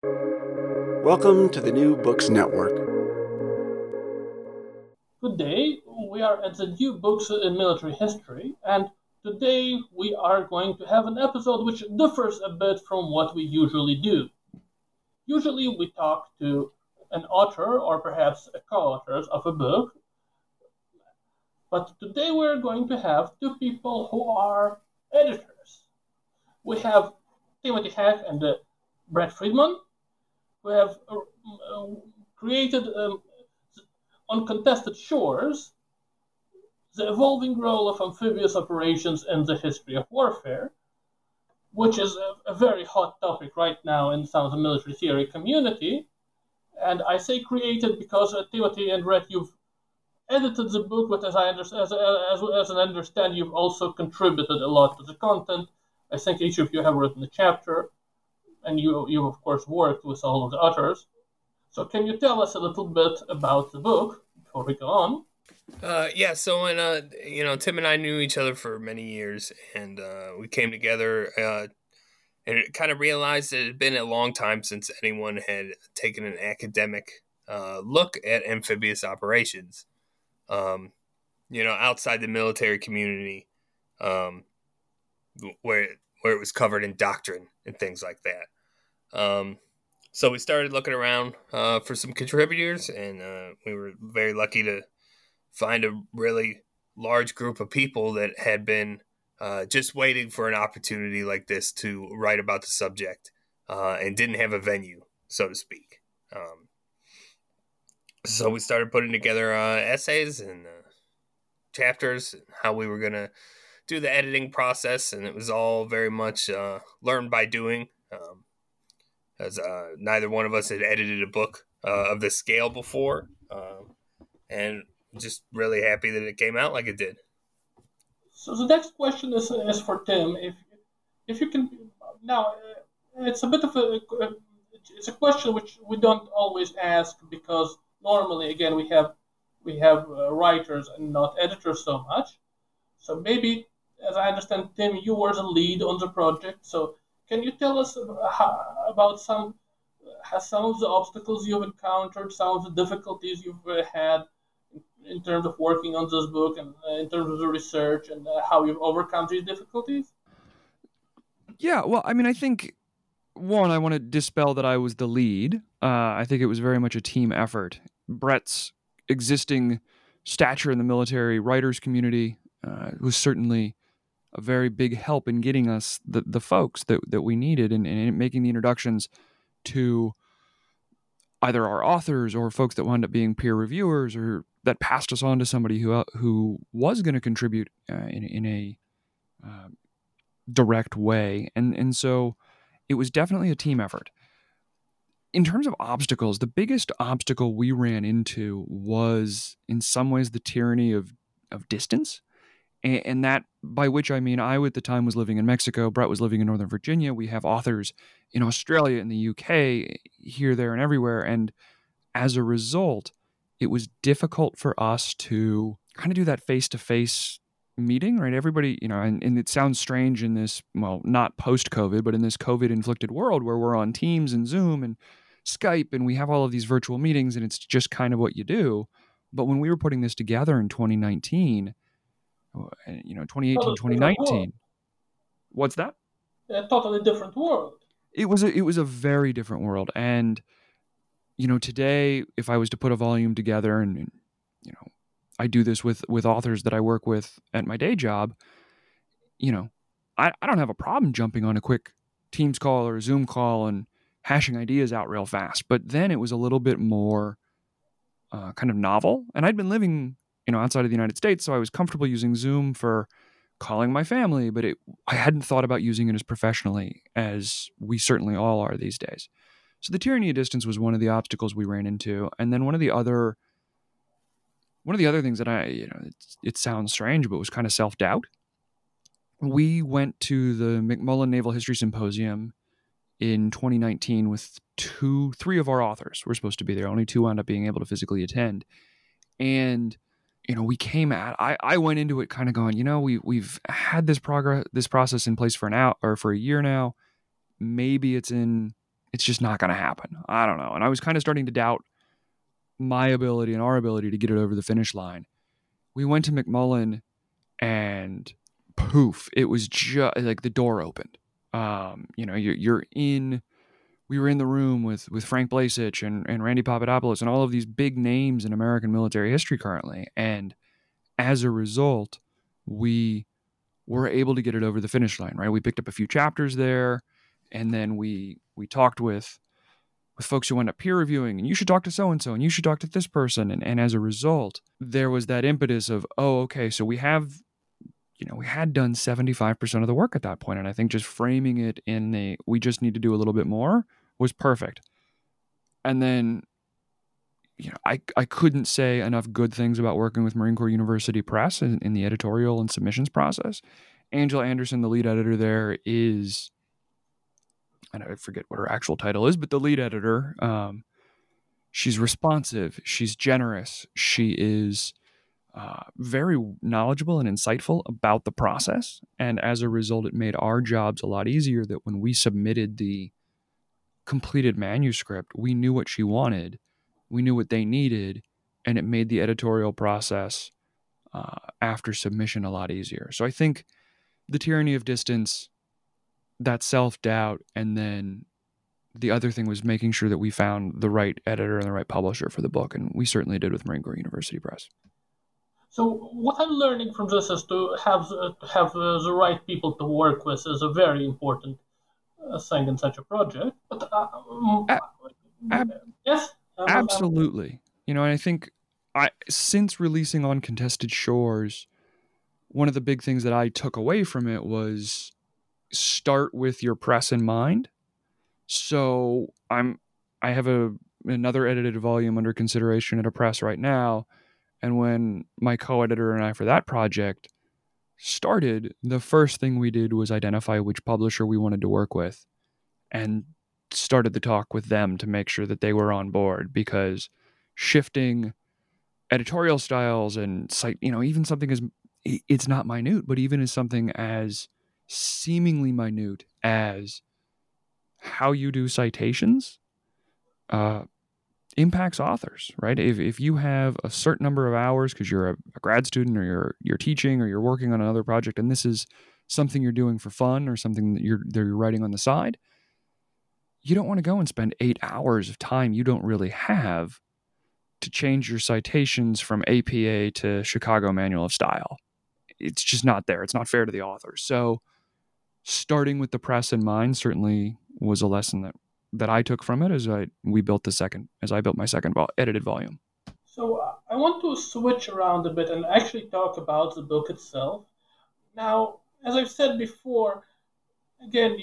Welcome to the New Books Network. Good day. We are at the New Books in Military History, and today we are going to have an episode which differs a bit from what we usually do. Usually we talk to an author or perhaps a co-authors of a book, but today we're going to have two people who are editors. We have Timothy Heck and uh, Brett Friedman, who have uh, uh, created um, on contested shores the evolving role of amphibious operations in the history of warfare, which is a, a, very hot topic right now in some of the military theory community. And I say created because uh, Timothy and Brett, you've edited the book, but as I as, as, as I understand, you've also contributed a lot to the content. I think each of you have written a chapter and you you of course worked with all of the authors. So can you tell us a little bit about the book before we go on? Uh, yeah, so when uh, you know Tim and I knew each other for many years, and uh, we came together, uh, and kind of realized it had been a long time since anyone had taken an academic uh, look at amphibious operations. Um, you know, outside the military community, um, where where it was covered in doctrine and things like that. Um, so we started looking around uh, for some contributors, and uh, we were very lucky to find a really large group of people that had been uh, just waiting for an opportunity like this to write about the subject uh, and didn't have a venue, so to speak. Um, so we started putting together uh, essays and uh, chapters, how we were going to do the editing process, and it was all very much learned by doing. Um, as uh, neither one of us had edited a book uh, of this scale before, um, and just really happy that it came out like it did. So the next question is, is for Tim. If if you can now, it's a bit of a it's a question which we don't always ask because normally again we have we have uh, writers and not editors so much. So maybe as I understand, Tim, you were the lead on the project. So can you tell us about some some of the obstacles you've encountered, some of the difficulties you've uh, had in terms of working on this book and uh, in terms of the research and uh, how you've overcome these difficulties? Yeah, well, I mean, I think one, I want to dispel that I was the lead. Uh, I think it was very much a team effort. Brett's existing stature in the military writers community uh, was certainly a very big help in getting us the, the folks that, that we needed and, and making the introductions to either our authors or folks that wound up being peer reviewers or that passed us on to somebody who uh, who was going to contribute uh, in, in a uh, direct way. And and so it was definitely a team effort. In terms of obstacles the biggest obstacle we ran into was in some ways the tyranny of of distance and, and that by which I mean I at the time was living in Mexico. Brett was living in Northern Virginia. We have authors in Australia, in the UK, here, there, and everywhere. And as a result, it was difficult for us to kind of do that face to face meeting, right? Everybody, you know, and, and it sounds strange in this, well, not post COVID, but in this COVID inflicted world where we're on Teams and Zoom and Skype and we have all of these virtual meetings and it's just kind of what you do. But when we were putting this together in 2019, you know 2018 2019 what's that? A totally different world. It was a, it was a very different world. And you know today if i was to put a volume together and, and you know i do this with with authors that i work with at my day job you know I, I don't have a problem jumping on a quick teams call or a zoom call and hashing ideas out real fast. But then it was a little bit more uh, kind of novel. And i'd been living you know, outside of the United States. So I was comfortable using Zoom for calling my family, but it, I hadn't thought about using it as professionally as we certainly all are these days. So the tyranny of distance was one of the obstacles we ran into, and then one of the other one of the other things that I, you know, it sounds strange, but it was kind of self doubt. We went to the McMullen Naval History Symposium in 2019 with two, three of our authors were supposed to be there. Only two wound up being able to physically attend, and you know, we came at I, I went into it kind of going, you know, we we've had this progress this process in place for an out or for a year now. Maybe it's in It's just not going to happen. I don't know. And I was kind of starting to doubt my ability and our ability to get it over the finish line. We went to McMullen and poof, it was just like the door opened. Um, you know, you're, you're in, we were in the room with, with Frank Blazich and, and Randy Papadopoulos and all of these big names in American military history currently. And as a result, we were able to get it over the finish line, right? We picked up a few chapters there and then we, we talked with, with folks who end up peer reviewing and you should talk to so and so and you should talk to this person and, and as a result there was that impetus of oh okay so we have you know we had done 75% of the work at that point and i think just framing it in the we just need to do a little bit more was perfect and then you know i, I couldn't say enough good things about working with marine corps university press in, in the editorial and submissions process angela anderson the lead editor there is and I forget what her actual title is, but the lead editor. Um, she's responsive. She's generous. She is uh, very knowledgeable and insightful about the process. And as a result, it made our jobs a lot easier. That when we submitted the completed manuscript, we knew what she wanted, we knew what they needed, and it made the editorial process uh, after submission a lot easier. So I think the tyranny of distance that self doubt, and then the other thing was making sure that we found the right editor and the right publisher for the book, and we certainly did with Marine Corps University Press. So what I'm learning from this is to have uh, have uh, the right people to work with is a very important uh, thing in such a project. But um, ab- yes, um, absolutely. You know, and I think I since releasing on contested shores, one of the big things that I took away from it was start with your press in mind. So I'm I have a another edited volume under consideration at a press right now. And when my co-editor and I for that project started, the first thing we did was identify which publisher we wanted to work with and started the talk with them to make sure that they were on board because shifting editorial styles and site, you know, even something as it's not minute, but even as something as seemingly minute as how you do citations uh, impacts authors, right? If, if you have a certain number of hours because you're a, a, grad student or you're you're teaching or you're working on another project, and this is something you're doing for fun or something that you're that you're writing on the side, you don't want to go and spend eight hours of time you don't really have to change your citations from APA to Chicago Manual of Style. It's just not there. It's not fair to the authors. So starting with the press in mind certainly was a lesson that that I took from it as I we built the second as I built my second edited volume. So uh, I want to switch around a bit and actually talk about the book itself. Now, as I've said before, again,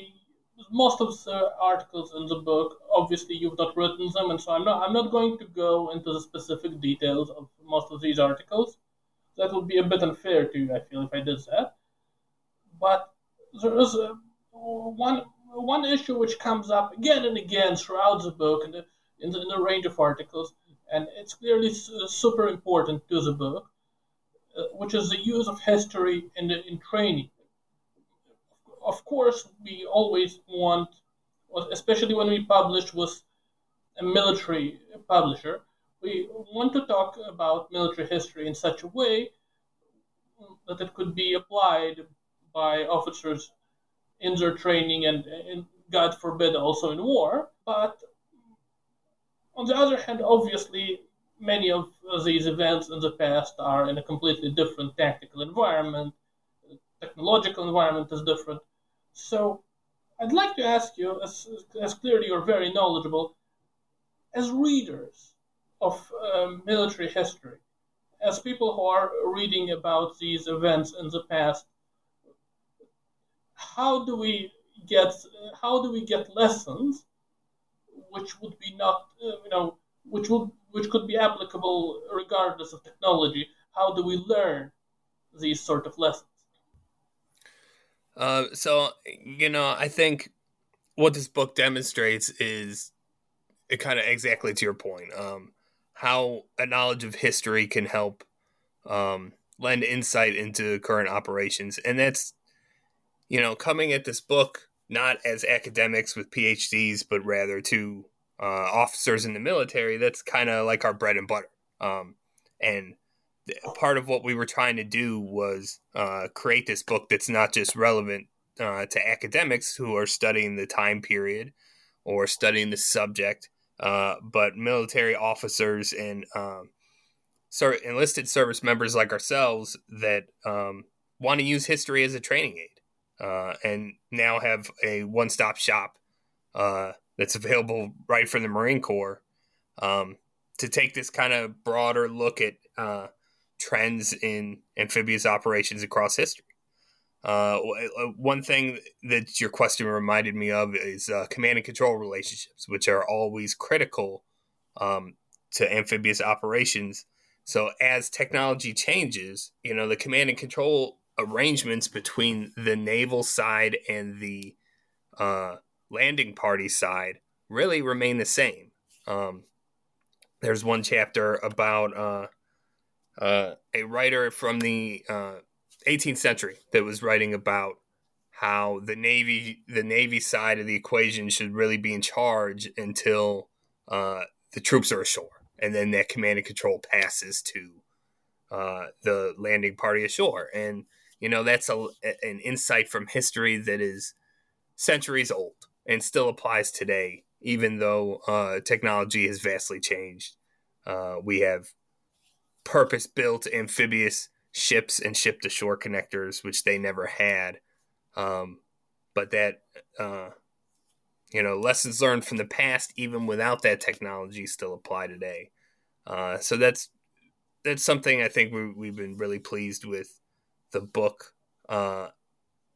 most of the articles in the book, obviously you've not written them, and so I'm not I'm not going to go into the specific details of most of these articles. That would be a bit unfair to you, I feel, if I did that. But there is a, one one issue which comes up again and again throughout the book and in the, in range of articles, and it's clearly super important to the book, uh, which is the use of history in, the, in training. Of course, we always want, especially when we publish with a military publisher, we want to talk about military history in such a way that it could be applied by officers in their training and, and God forbid also in war. But on the other hand, obviously, many of these events in the past are in a completely different tactical environment. Technological environment is different. So I'd like to ask you, as, as clearly you're very knowledgeable, as readers of um, military history, as people who are reading about these events in the past, how do we get how do we get lessons which would be not uh, you know which would which could be applicable regardless of technology? How do we learn these sort of lessons? Uh, so you know i think what this book demonstrates is it kind of exactly to your point um, how a knowledge of history can help um, lend insight into current operations. And that's you know, coming at this book not as academics with PhDs, but rather to uh, officers in the military. That's kind of like our bread and butter. Um, and part of what we were trying to do was uh, create this book that's not just relevant uh, to academics who are studying the time period or studying the subject, uh, but military officers and um, enlisted service members like ourselves that um, want to use history as a training aid uh, and now have a one stop shop uh, that's available right from the Marine Corps um, to take this kind of broader look at uh, trends in amphibious operations across history. Uh, uh, one thing that your question reminded me of is uh, command and control relationships, which are always critical um, to amphibious operations. So as technology changes, you know, the command and control arrangements between the naval side and the uh, landing party side really remain the same. Um, there's one chapter about uh, uh, a writer from the 18th uh, century that was writing about how the navy the navy side of the equation should really be in charge until uh, the troops are ashore, and then that command and control passes to uh, the landing party ashore. And you know that's a, an insight from history that is centuries old and still applies today, even though uh, technology has vastly changed. Uh, we have purpose built amphibious ships and ship to shore connectors, which they never had. Um, but that, uh, you know, lessons learned from the past, even without that technology, still apply today. Uh, so that's that's something I think we, we've been really pleased with the book uh,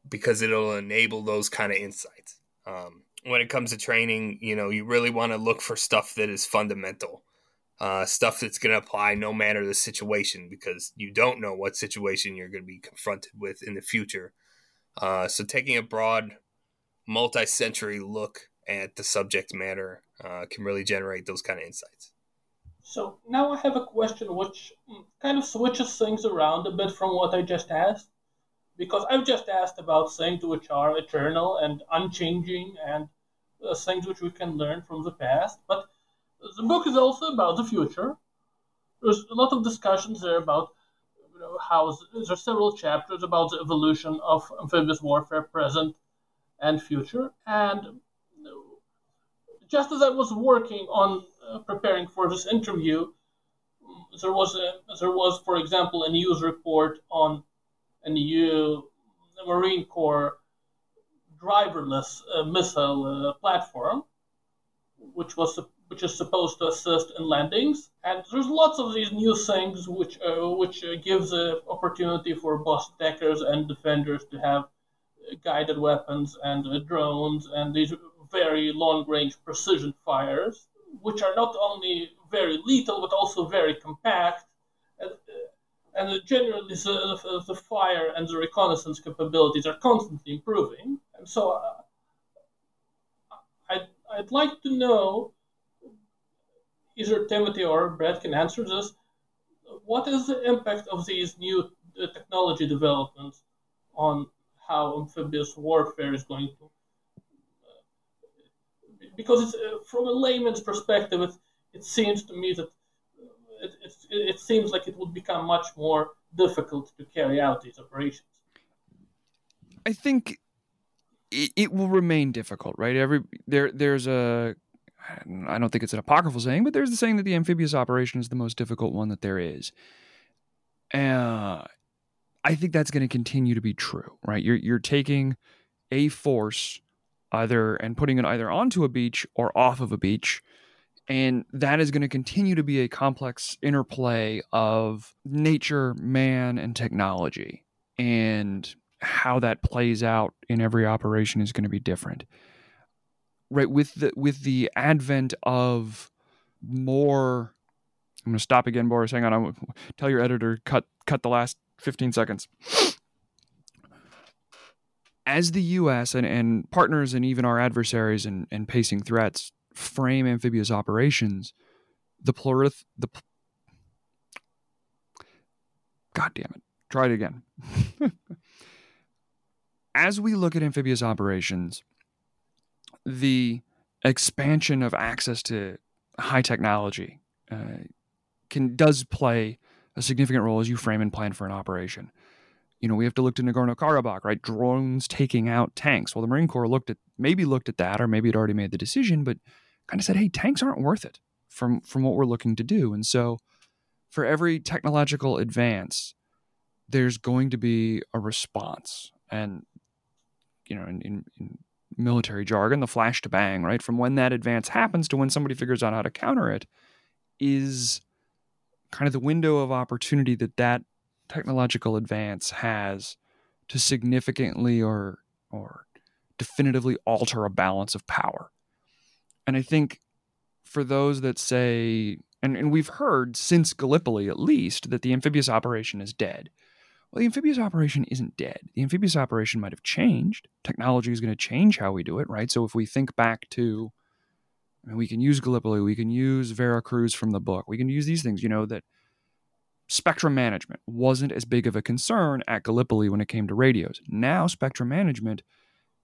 because it'll enable those kind of insights. Um, when it comes to training, you know, you really want to look for stuff that is fundamental uh, stuff that's going to apply no matter the situation because you don't know what situation you're going to be confronted with in the future. Uh, so, taking a broad, multi century look at the subject matter uh, can really generate those kind of insights. So, now I have a question which kind of switches things around a bit from what I just asked. Because I've just asked about things which are eternal and unchanging and uh, things which we can learn from the past. But the book is also about the future. There's a lot of discussions there about you know, how there are several chapters about the evolution of amphibious warfare, present and future. And just as I was working on preparing for this interview, there was a, there was, for example, a news report on a new Marine Corps driverless uh, missile uh, platform, which was which is supposed to assist in landings. And there's lots of these new things which uh, which uh, gives opportunity for boss deckers and defenders to have guided weapons and drones and these very long range precision fires, which are not only very lethal but also very compact. And, uh, and generally, the, the, fire and the reconnaissance capabilities are constantly improving. And so, uh, I'd, I'd like to know either Timothy or Brett can answer this. What is the impact of these new uh, technology developments on how amphibious warfare is going to? Because it's, uh, from a layman's perspective, it, it seems to me that uh, it, it, it seems like it would become much more difficult to carry out these operations. I think it, it will remain difficult, right? Every there there's a I don't think it's an apocryphal saying, but there's the saying that the amphibious operation is the most difficult one that there is. Uh, I think that's going to continue to be true, right? You're you're taking a force either and putting it either onto a beach or off of a beach, and that is going to continue to be a complex interplay of nature, man, and technology, and how that plays out in every operation is going to be different. Right with the with the advent of more I'm going to stop again Boris. Hang on I'm tell your editor cut cut the last 15 seconds as the US and, and partners and even our adversaries and, and pacing threats frame amphibious operations the plurith the God damn it try it again as we look at amphibious operations the expansion of access to high technology uh, can does play a significant role as you frame and plan for an operation. You know, we have to look to Nagorno Karabakh, right? Drones taking out tanks. Well, the Marine Corps looked at maybe looked at that, or maybe it already made the decision, but kind of said, "Hey, tanks aren't worth it from from what we're looking to do." And so, for every technological advance, there's going to be a response, and you know, in, in, in military jargon, the flash to bang, right? From when that advance happens to when somebody figures out how to counter it, is kind of the window of opportunity that that technological advance has to significantly or or definitively alter a balance of power. And I think for those that say and, and we've heard since Gallipoli at least that the amphibious operation is dead. Well, the amphibious operation isn't dead. The amphibious operation might have changed. Technology is going to change how we do it, right? So if we think back to I mean, we can use Gallipoli, we can use Veracruz from the book, we can use these things, you know, that spectrum management wasn't as big of a concern at Gallipoli when it came to radios. Now, spectrum management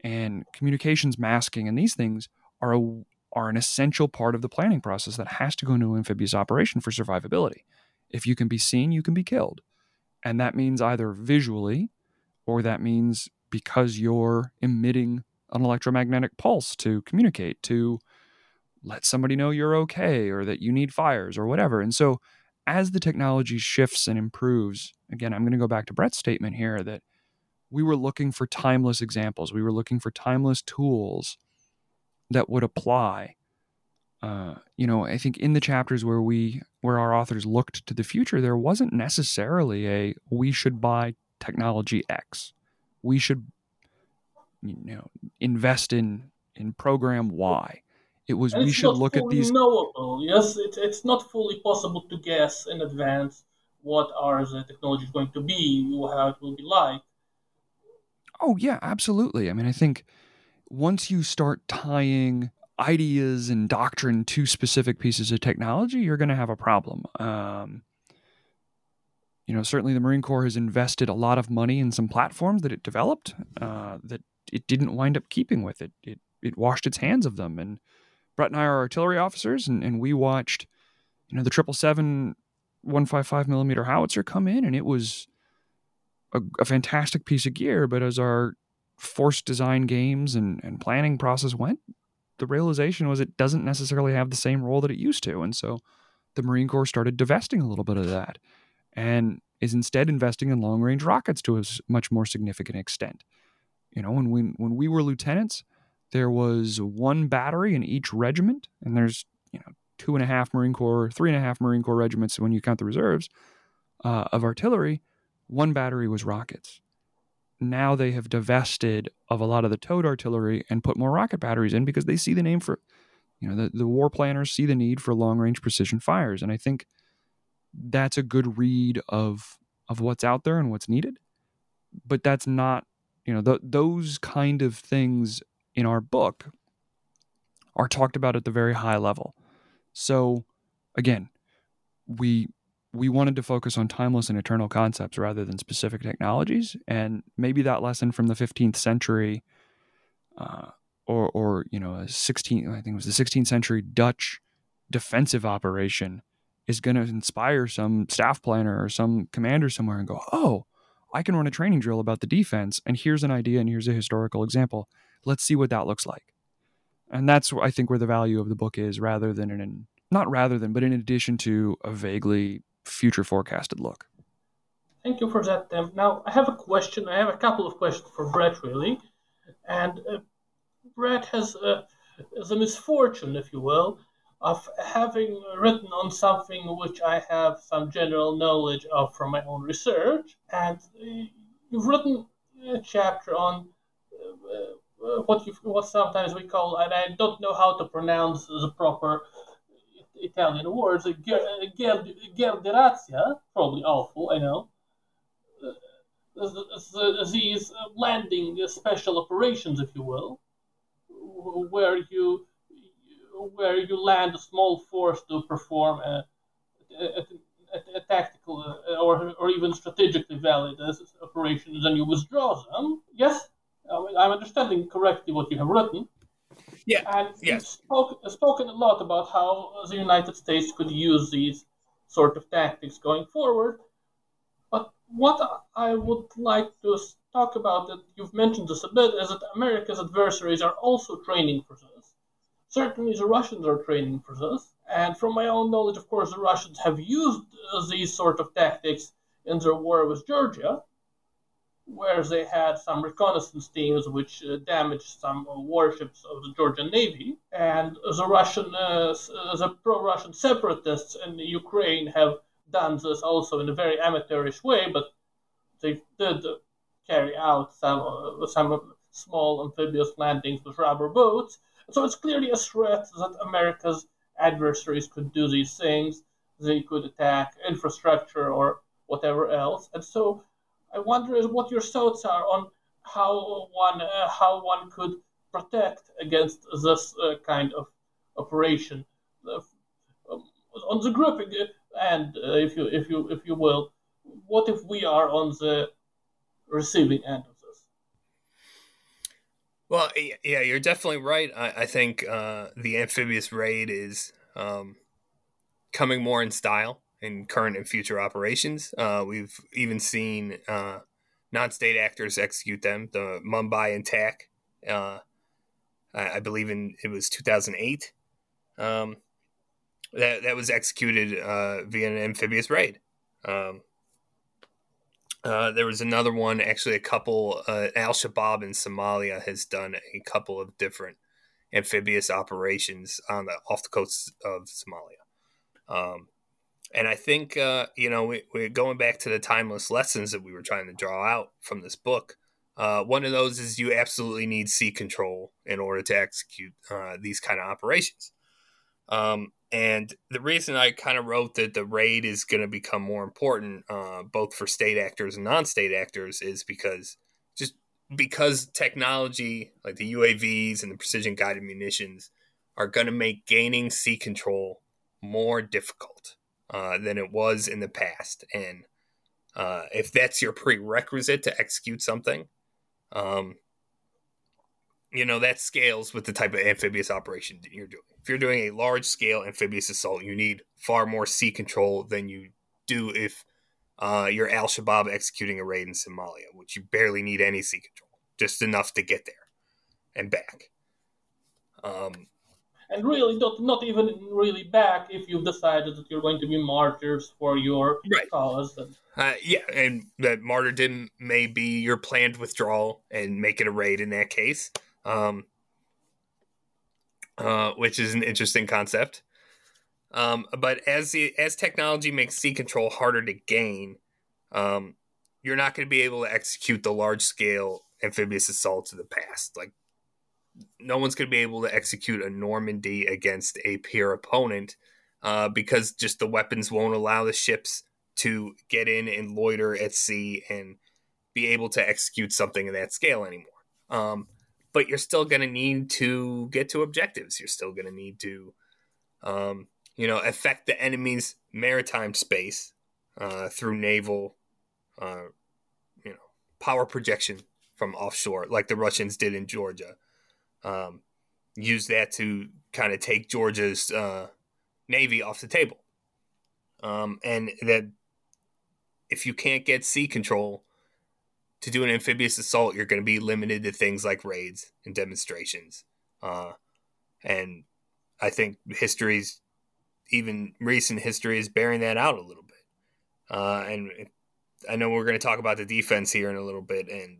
and communications masking and these things are a, are an essential part of the planning process that has to go into amphibious operation for survivability. If you can be seen, you can be killed. And that means either visually or that means because you're emitting an electromagnetic pulse to communicate, to let somebody know you're okay or that you need fires or whatever. And so as the technology shifts and improves, again, I'm going to go back to Brett's statement here that we were looking for timeless examples. We were looking for timeless tools that would apply. Uh, you know, I think in the chapters where we where our authors looked to the future, there wasn't necessarily a we should buy technology X. We should you know invest in in program Y. It was And we should look at these knowable. Yes, it, it's not fully possible to guess in advance what our the technology is going to be, how it will be like. Oh, yeah, absolutely. I mean, I think once you start tying ideas and doctrine to specific pieces of technology, you're going to have a problem. Um, you know, certainly the Marine Corps has invested a lot of money in some platforms that it developed uh, that it didn't wind up keeping with it. It it washed its hands of them. And Brett and I are artillery officers, and, and we watched, you know, the triple seven one five five millimeter howitzer come in, and it was a, a fantastic piece of gear. But as our force design games and, and planning process went, the realization was it doesn't necessarily have the same role that it used to. And so the Marine Corps started divesting a little bit of that and is instead investing in long range rockets to a much more significant extent. You know, when we, when we were lieutenants, there was one battery in each regiment, and there's, you know, two and a half Marine Corps, three and a half Marine Corps regiments when you count the reserves uh, of artillery. One battery was rockets. Now they have divested of a lot of the towed artillery and put more rocket batteries in because they see the name for you know the, the war planners see the need for long range precision fires. And i think that's a good read of of what's out there and what's needed. But that's not you know th- those kind of things in our book are talked about at the very high level so again we we wanted to focus on timeless and eternal concepts rather than specific technologies. And maybe that lesson from the 15th century, uh, or, or you know, a 16, I think it was the 16th century Dutch defensive operation, is going to inspire some staff planner or some commander somewhere and go, oh, I can run a training drill about the defense, and here's an idea, and here's a historical example. Let's see what that looks like. And that's, I think, where the value of the book is, rather than in, not rather than, but in addition to a vaguely future forecasted look. Thank you for that, Tim. Now, I have a question. I have a couple of questions for Brett, really. And uh, Brett has, uh, a misfortune, if you will, of having written on something which I have some general knowledge of from my own research. And uh, you've written a chapter on uh, Uh, what, you, what sometimes we call, and I don't know how to pronounce the proper Italian words, uh, uh, Gerderazia, probably awful, I know. These landing special operations, if you will, where you where you land a small force to perform a, a, a, a tactical uh, or, or even strategically valid operations and you withdraw them. Yes, I'm understanding correctly what you have written. Yeah. And you've spoke, spoken a lot about how the United States could use these sort of tactics going forward. But what I would like to talk about, that you've mentioned this a bit, is that America's adversaries are also training for this. Certainly, the Russians are training for this. And from my own knowledge, of course, the Russians have used uh, these sort of tactics in their war with Georgia where they had some reconnaissance teams which uh, damaged some uh, warships of the Georgian Navy. And the Russian, uh, the pro-Russian separatists in Ukraine have done this also in a very amateurish way, but they did carry out some uh, some small amphibious landings with rubber boats. So it's clearly a threat that America's adversaries could do these things. They could attack infrastructure or whatever else. And so I wonder what your thoughts are on how one uh, how one could protect against this uh, kind of operation uh, on the gripping and uh, if you if you if you will. What if we are on the receiving end of this? Well, yeah, you're definitely right. I, I think uh, the amphibious raid is um, coming more in style in current and future operations. Uh, we've even seen uh, non-state actors execute them. The Mumbai attack, uh, I, I, believe in it was 2008. Um, that that was executed uh, via an amphibious raid. Um, uh, there was another one, actually, a couple. Uh, Al Shabaab in Somalia has done a couple of different amphibious operations on the off the coast of Somalia. Um, and I think, uh, you know, we, are going back to the timeless lessons that we were trying to draw out from this book. Uh, one of those is you absolutely need sea control in order to execute uh, these kind of operations. Um, and the reason I kind of wrote that the raid is going to become more important, uh, both for state actors and non-state actors, is because just because technology like the UAVs and the precision guided munitions are going to make gaining sea control more difficult uh, than it was in the past. And uh, if that's your prerequisite to execute something, um, you know, that scales with the type of amphibious operation that you're doing. If you're doing a large scale amphibious assault, you need far more sea control than you do if uh, you're Al Shabaab executing a raid in Somalia, which you barely need any sea control, just enough to get there and back. Um, and really not, not even really back if you've decided that you're going to be martyrs for your right. cause. And... Uh, yeah, and that martyrdom may be your planned withdrawal and make it a raid in that case, um, uh, which is an interesting concept. Um, but as the as technology makes sea control harder to gain, um, you're not going to be able to execute the large scale amphibious assaults of the past. Like no one's going to be able to execute a Normandy against a peer opponent uh, because just the weapons won't allow the ships to get in and loiter at sea and be able to execute something of that scale anymore. Um, but you're still going to need to get to objectives. You're still going to need to, um, you know, affect the enemy's maritime space uh, through naval, uh, you know, power projection from offshore, like the Russians did in Georgia um, use that to kind of take Georgia's uh, navy off the table. Um, and that if you can't get sea control to do an amphibious assault, you're going to be limited to things like raids and demonstrations. Uh, and I think history's even recent history is bearing that out a little bit. Uh, and I know we're going to talk about the defense here in a little bit, and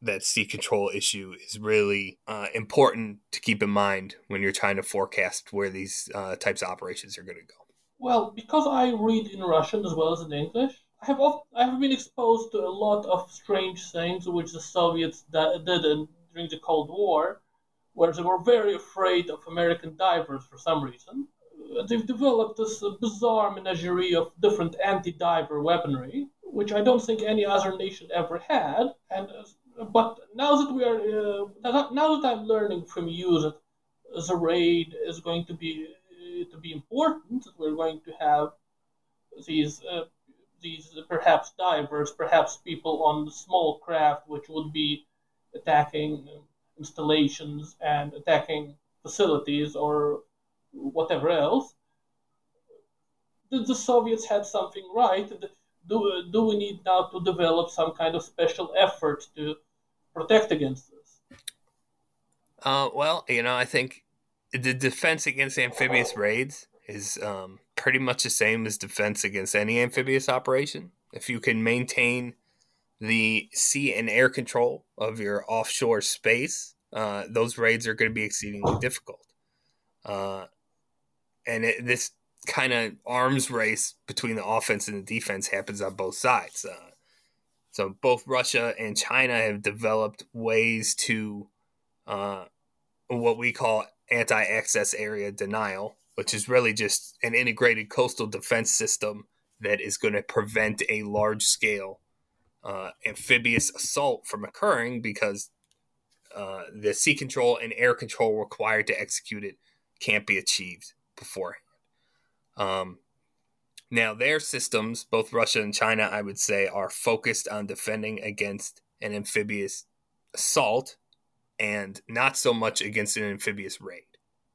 that sea control issue is really uh, important to keep in mind when you're trying to forecast where these uh, types of operations are going to go. Well, because I read in Russian as well as in English, I have often, I have been exposed to a lot of strange things which the Soviets did during the Cold War, where they were very afraid of American divers for some reason. They've developed this bizarre menagerie of different anti-diver weaponry, which I don't think any other nation ever had, and but now that we are uh, now that I'm learning from you that the raid is going to be uh, to be important, that we're going to have these uh, these perhaps divers, perhaps people on small craft which would be attacking installations and attacking facilities or whatever else. Did the Soviets had something right? Do, do we need now to develop some kind of special effort to protect against this? Uh, well, you know, I think the defense against amphibious raids is um, pretty much the same as defense against any amphibious operation. If you can maintain the sea and air control of your offshore space, uh, those raids are going to be exceedingly difficult. Uh, and it, this kind of arms race between the offense and the defense happens on both sides. Uh, so both Russia and China have developed ways to uh, what we call anti-access area denial, which is really just an integrated coastal defense system that is going to prevent a large-scale uh, amphibious assault from occurring because uh, the sea control and air control required to execute it can't be achieved beforehand. Um, now, their systems, both Russia and China, I would say, are focused on defending against an amphibious assault and not so much against an amphibious raid,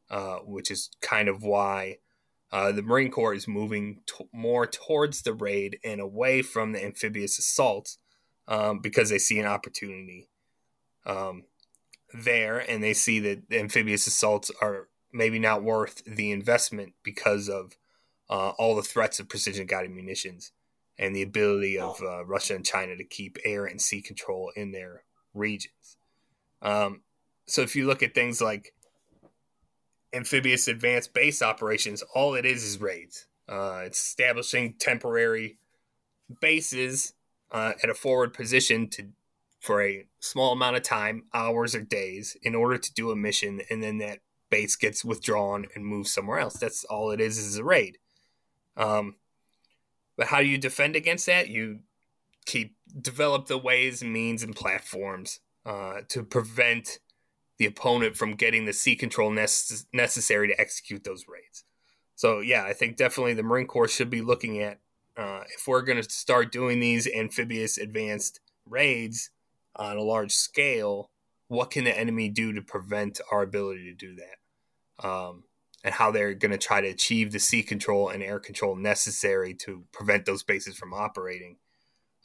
uh, which is kind of why uh, the Marine Corps is moving t- more towards the raid and away from the amphibious assault um, because they see an opportunity um, there and they see that the amphibious assaults are maybe not worth the investment because of uh, all the threats of precision guided munitions and the ability of uh, Russia and China to keep air and sea control in their regions. Um, so if you look at things like amphibious advanced base operations, all it is is raids. Uh, it's establishing temporary bases uh, at a forward position to for a small amount of time, hours or days, in order to do a mission, and then that base gets withdrawn and moves somewhere else. That's all it is is a raid. Um, but how do you defend against that? You keep develop the ways, means, and platforms uh, to prevent the opponent from getting the sea control necess- necessary to execute those raids. So yeah, I think definitely the Marine Corps should be looking at uh, if we're going to start doing these amphibious advanced raids on a large scale, what can the enemy do to prevent our ability to do that? Um, and how they're going to try to achieve the sea control and air control necessary to prevent those bases from operating.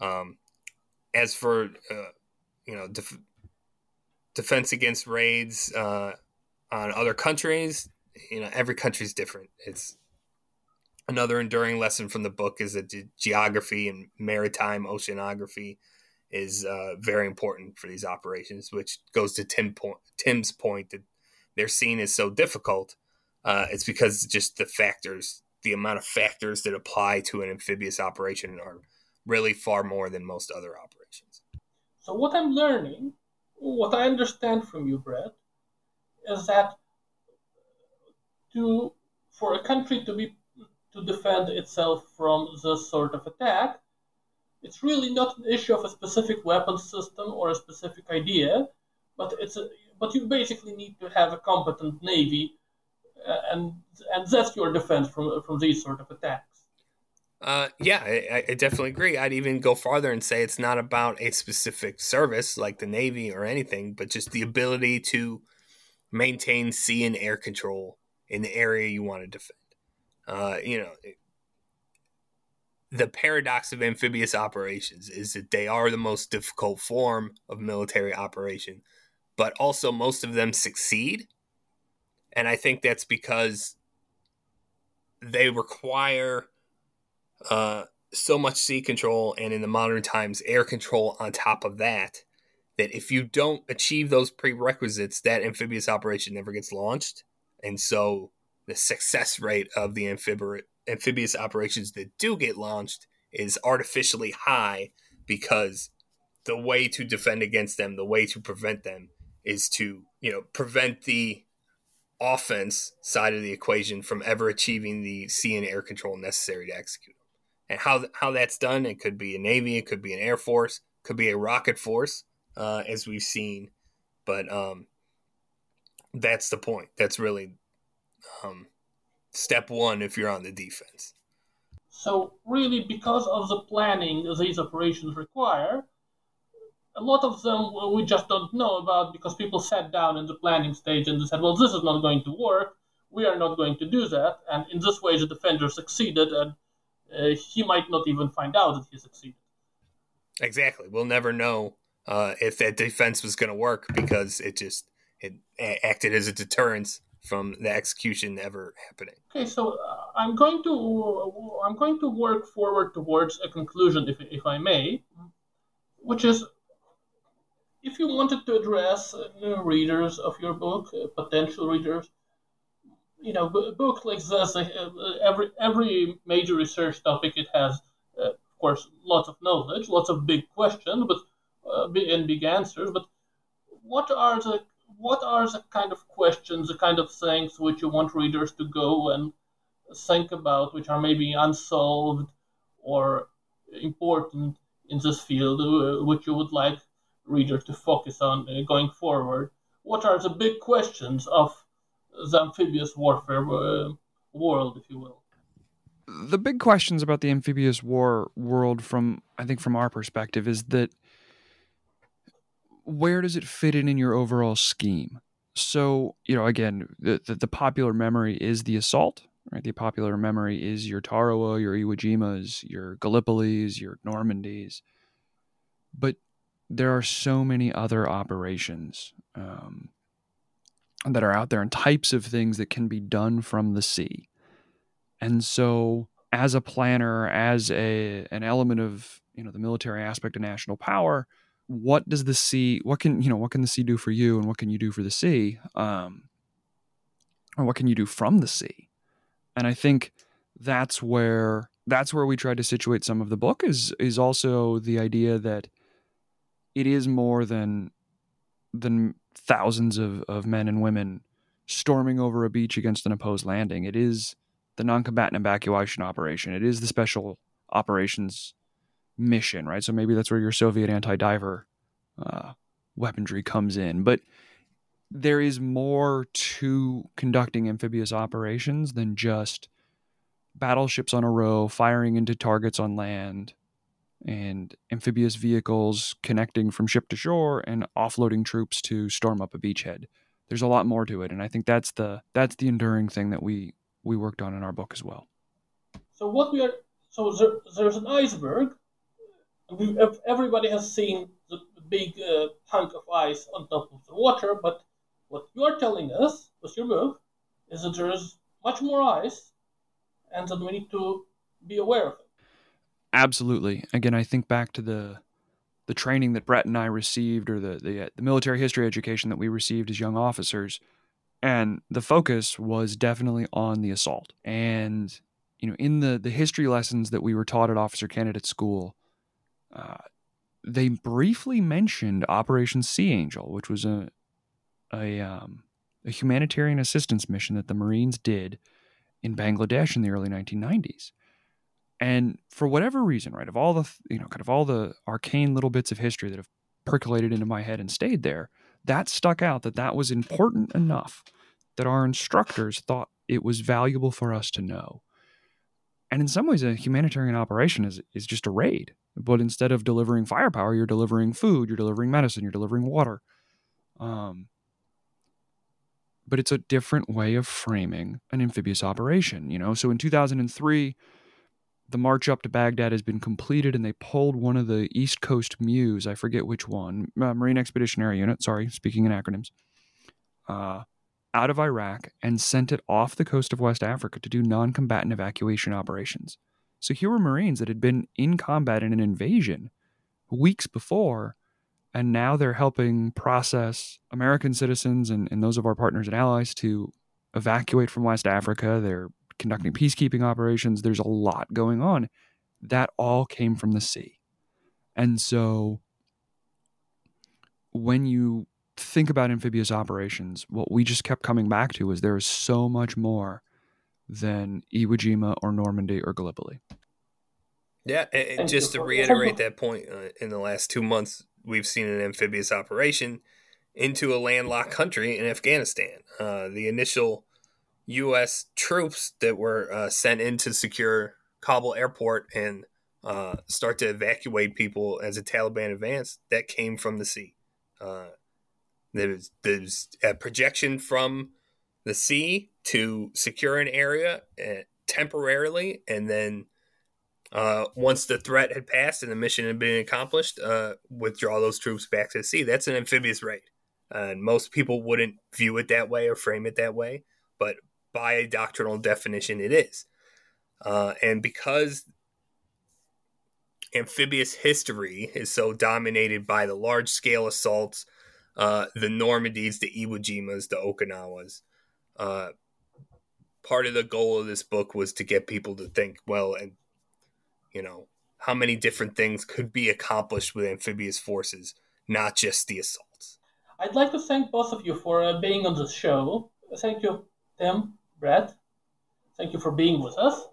Um, as for uh, you know def- defense against raids uh, on other countries, you know every country is different. It's another enduring lesson from the book is that geography and maritime oceanography is uh, very important for these operations, which goes to Tim po- Tim's point that they're seen as so difficult uh, it's because just the factors, the amount of factors that apply to an amphibious operation are really far more than most other operations. So what I'm learning, what I understand from you, Brett, is that to for a country to be to defend itself from this sort of attack, it's really not an issue of a specific weapon system or a specific idea, but it's a, but you basically need to have a competent navy and and that's your defense from from these sort of attacks. Uh, yeah, I, I, definitely agree. I'd even go farther and say it's not about a specific service like the Navy or anything, but just the ability to maintain sea and air control in the area you want to defend. Uh, you know, the paradox of amphibious operations is that they are the most difficult form of military operation, but also most of them succeed and I think that's because they require uh, so much sea control and in the modern times air control on top of that that if you don't achieve those prerequisites that amphibious operation never gets launched. And so the success rate of the amphibi- amphibious operations that do get launched is artificially high because the way to defend against them the way to prevent them is to you know prevent the offense side of the equation from ever achieving the sea and air control necessary to execute them. And how how that's done, it could be a navy, it could be an air force, could be a rocket force, uh, as we've seen. But um, that's the point. That's really um, step one if you're on the defense. So really, because of the planning these operations require, a lot of them we just don't know about because people sat down in the planning stage and they said, well, this is not going to work. We are not going to do that. And in this way, the defender succeeded, and uh, he might not even find out that he succeeded. Exactly. We'll never know uh, if that defense was going to work because it just it acted as a deterrence from the execution ever happening. Okay, so uh, I'm going to I'm going to work forward towards a conclusion, if if I may, which is if you wanted to address uh, readers of your book, uh, potential readers, you know, b- books like this, uh, every every major research topic it has, uh, of course, lots of knowledge, lots of big questions, but uh, and big answers. But what are the what are the kind of questions, the kind of things which you want readers to go and think about, which are maybe unsolved or important in this field, uh, which you would like readers to focus on uh, going forward? What are the big questions of the amphibious warfare uh, world, if you will? The big questions about the amphibious war world, from I think from our perspective, is that where does it fit in in your overall scheme? So, you know, again, the, the, the popular memory is the assault, right? The popular memory is your Tarawa, your Iwo Jimas, your Gallipolis, your Normandys. But there are so many other operations um, that are out there and types of things that can be done from the sea. And so, as a planner, as a an element of you know the military aspect of national power, what does the sea what can you know what can the sea do for you and what can you do for the sea um or what can you do from the sea and i think that's where that's where we try to situate some of the book is is also the idea that it is more than than thousands of, of men and women storming over a beach against an opposed landing it is the non-combatant evacuation operation it is the special operations mission, right? So maybe that's where your Soviet anti-diver uh, weaponry comes in. But there is more to conducting amphibious operations than just battleships on a row firing into targets on land and amphibious vehicles connecting from ship to shore and offloading troops to storm up a beachhead. There's a lot more to it, and I think that's the that's the enduring thing that we we worked on in our book as well. So what we are so there, there's an iceberg we, everybody has seen the big uh, hunk of ice on top of the water, but what you are telling us with your book is that there is much more ice and that we need to be aware of it. Absolutely. Again, I think back to the the training that Brett and I received, or the the, the military history education that we received as young officers, and the focus was definitely on the assault. And you know, in the the history lessons that we were taught at officer candidate school, uh, they briefly mentioned Operation Sea Angel, which was a a, um, a humanitarian assistance mission that the Marines did in Bangladesh in the early 1990s. And for whatever reason, right, of all the you know kind of all the arcane little bits of history that have percolated into my head and stayed there, that stuck out that that was important enough that our instructors thought it was valuable for us to know. And in some ways, a humanitarian operation is is just a raid. But instead of delivering firepower, you're delivering food, you're delivering medicine, you're delivering water. Um, but it's a different way of framing an amphibious operation, you know. So in 2003, the march up to Baghdad has been completed, and they pulled one of the East Coast MEUs, I forget which one, uh, Marine Expeditionary Unit. Sorry, speaking in acronyms. Uh, out of Iraq and sent it off the coast of West Africa to do non combatant evacuation operations. So here were Marines that had been in combat in an invasion weeks before, and now they're helping process American citizens and, and those of our partners and allies to evacuate from West Africa. They're conducting peacekeeping operations. There's a lot going on. That all came from the sea. And so when you think about amphibious operations, what we just kept coming back to is there is so much more than Iwo Jima or Normandy or Gallipoli. Yeah, and, and just to reiterate that point, uh, in the last two months, we've seen an amphibious operation into a landlocked country in Afghanistan. Uh, the initial U.S. troops that were uh, sent in to secure Kabul airport and uh, start to evacuate people as the Taliban advanced, that came from the sea. Uh, there's a projection from the sea to secure an area uh, temporarily, and then uh, once the threat had passed and the mission had been accomplished, uh, withdraw those troops back to the sea. That's an amphibious raid, and most people wouldn't view it that way or frame it that way, but by a doctrinal definition, it is. Uh, and because amphibious history is so dominated by the large scale assaults, uh, the Normandies, the Iwo Jimas, the Okinawas. Uh, part of the goal of this book was to get people to think, well, and you know, how many different things could be accomplished with amphibious forces, not just the assaults. I'd like to thank both of you for uh, being on the show. Thank you, Tim, Brett. Thank you for being with us.